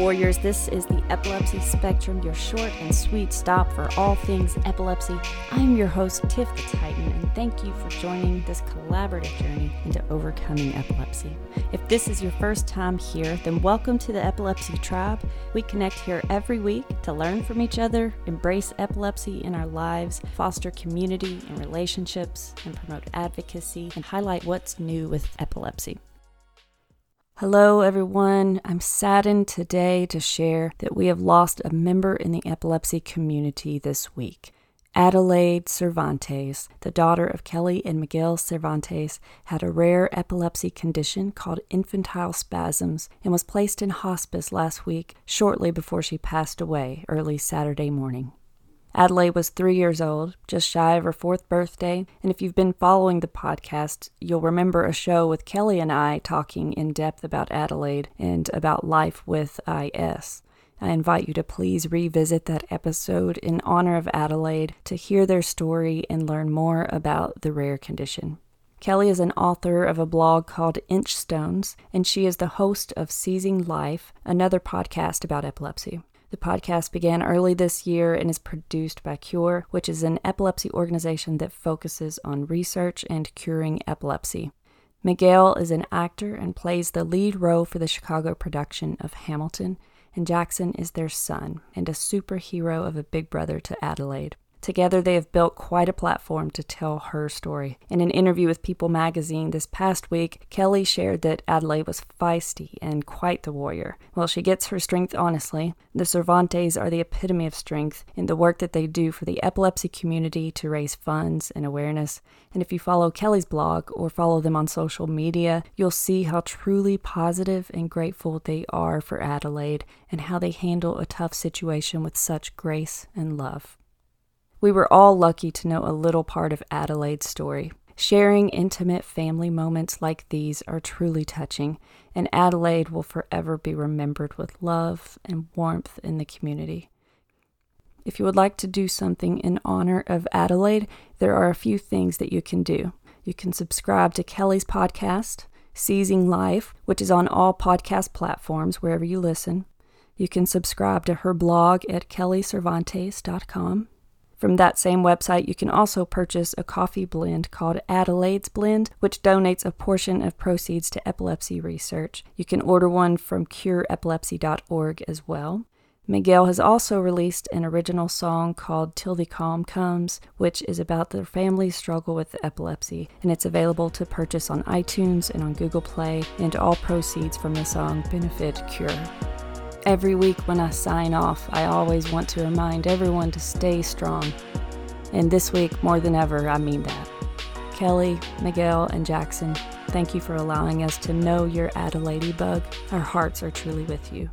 Warriors. This is the Epilepsy Spectrum, your short and sweet stop for all things epilepsy. I'm your host, Tiff the Titan, and thank you for joining this collaborative journey into overcoming epilepsy. If this is your first time here, then welcome to the Epilepsy Tribe. We connect here every week to learn from each other, embrace epilepsy in our lives, foster community and relationships, and promote advocacy and highlight what's new with epilepsy. Hello, everyone. I'm saddened today to share that we have lost a member in the epilepsy community this week. Adelaide Cervantes, the daughter of Kelly and Miguel Cervantes, had a rare epilepsy condition called infantile spasms and was placed in hospice last week shortly before she passed away early Saturday morning. Adelaide was three years old, just shy of her fourth birthday, and if you've been following the podcast, you'll remember a show with Kelly and I talking in depth about Adelaide and about life with IS. I invite you to please revisit that episode in honor of Adelaide to hear their story and learn more about the rare condition. Kelly is an author of a blog called Inchstones, and she is the host of Seizing Life, another podcast about epilepsy. The podcast began early this year and is produced by Cure, which is an epilepsy organization that focuses on research and curing epilepsy. Miguel is an actor and plays the lead role for the Chicago production of Hamilton, and Jackson is their son and a superhero of a big brother to Adelaide. Together, they have built quite a platform to tell her story. In an interview with People magazine this past week, Kelly shared that Adelaide was feisty and quite the warrior. Well, she gets her strength honestly. The Cervantes are the epitome of strength in the work that they do for the epilepsy community to raise funds and awareness. And if you follow Kelly's blog or follow them on social media, you'll see how truly positive and grateful they are for Adelaide and how they handle a tough situation with such grace and love. We were all lucky to know a little part of Adelaide's story. Sharing intimate family moments like these are truly touching, and Adelaide will forever be remembered with love and warmth in the community. If you would like to do something in honor of Adelaide, there are a few things that you can do. You can subscribe to Kelly's podcast, Seizing Life, which is on all podcast platforms wherever you listen. You can subscribe to her blog at kellycervantes.com. From that same website, you can also purchase a coffee blend called Adelaide's Blend, which donates a portion of proceeds to epilepsy research. You can order one from cureepilepsy.org as well. Miguel has also released an original song called Till the Calm Comes, which is about their family's struggle with epilepsy, and it's available to purchase on iTunes and on Google Play, and all proceeds from the song benefit Cure. Every week when I sign off, I always want to remind everyone to stay strong. And this week, more than ever, I mean that. Kelly, Miguel, and Jackson, thank you for allowing us to know your Adelaide bug. Our hearts are truly with you.